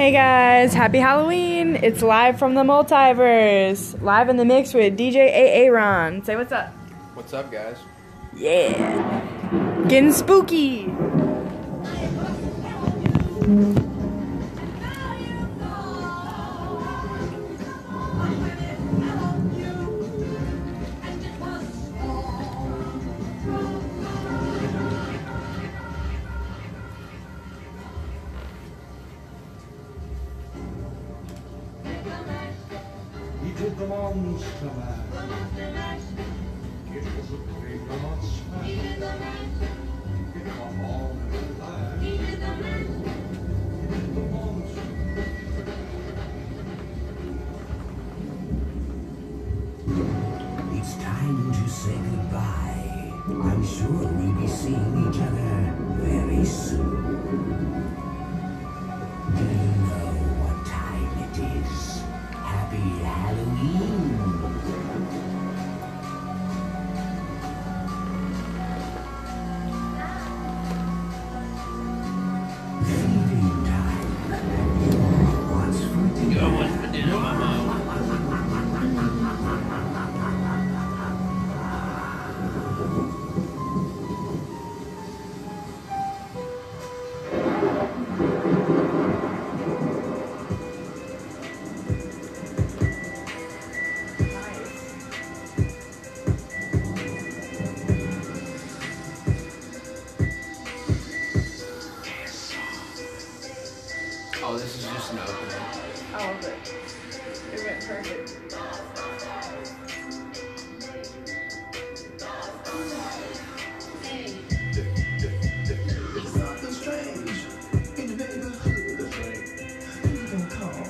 Hey guys, happy Halloween! It's live from the multiverse. Live in the mix with DJ Aaron. Say what's up. What's up, guys? Yeah. Getting spooky. The monster man. It was a God smash. Come on. He did the monster. It's time to say goodbye. I'm sure we'll be seeing each other very soon. Oh, this is just an opening. Oh, but it went perfect. Something strange in the neighborhood. Who you gonna call?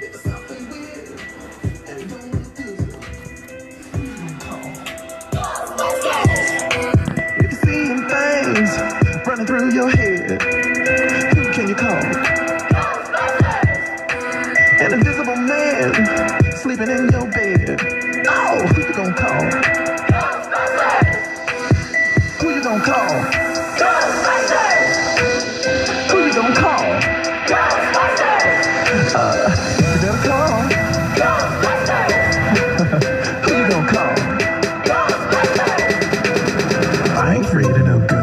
There's something weird and don't look good. Who you gonna call? If you're seeing things running through your head, who can you call? An invisible man sleeping in your bed. Oh, who you gonna call? Who you gonna call? Who you gonna call? Uh, you better call. who you gonna call? I ain't afraid of no good.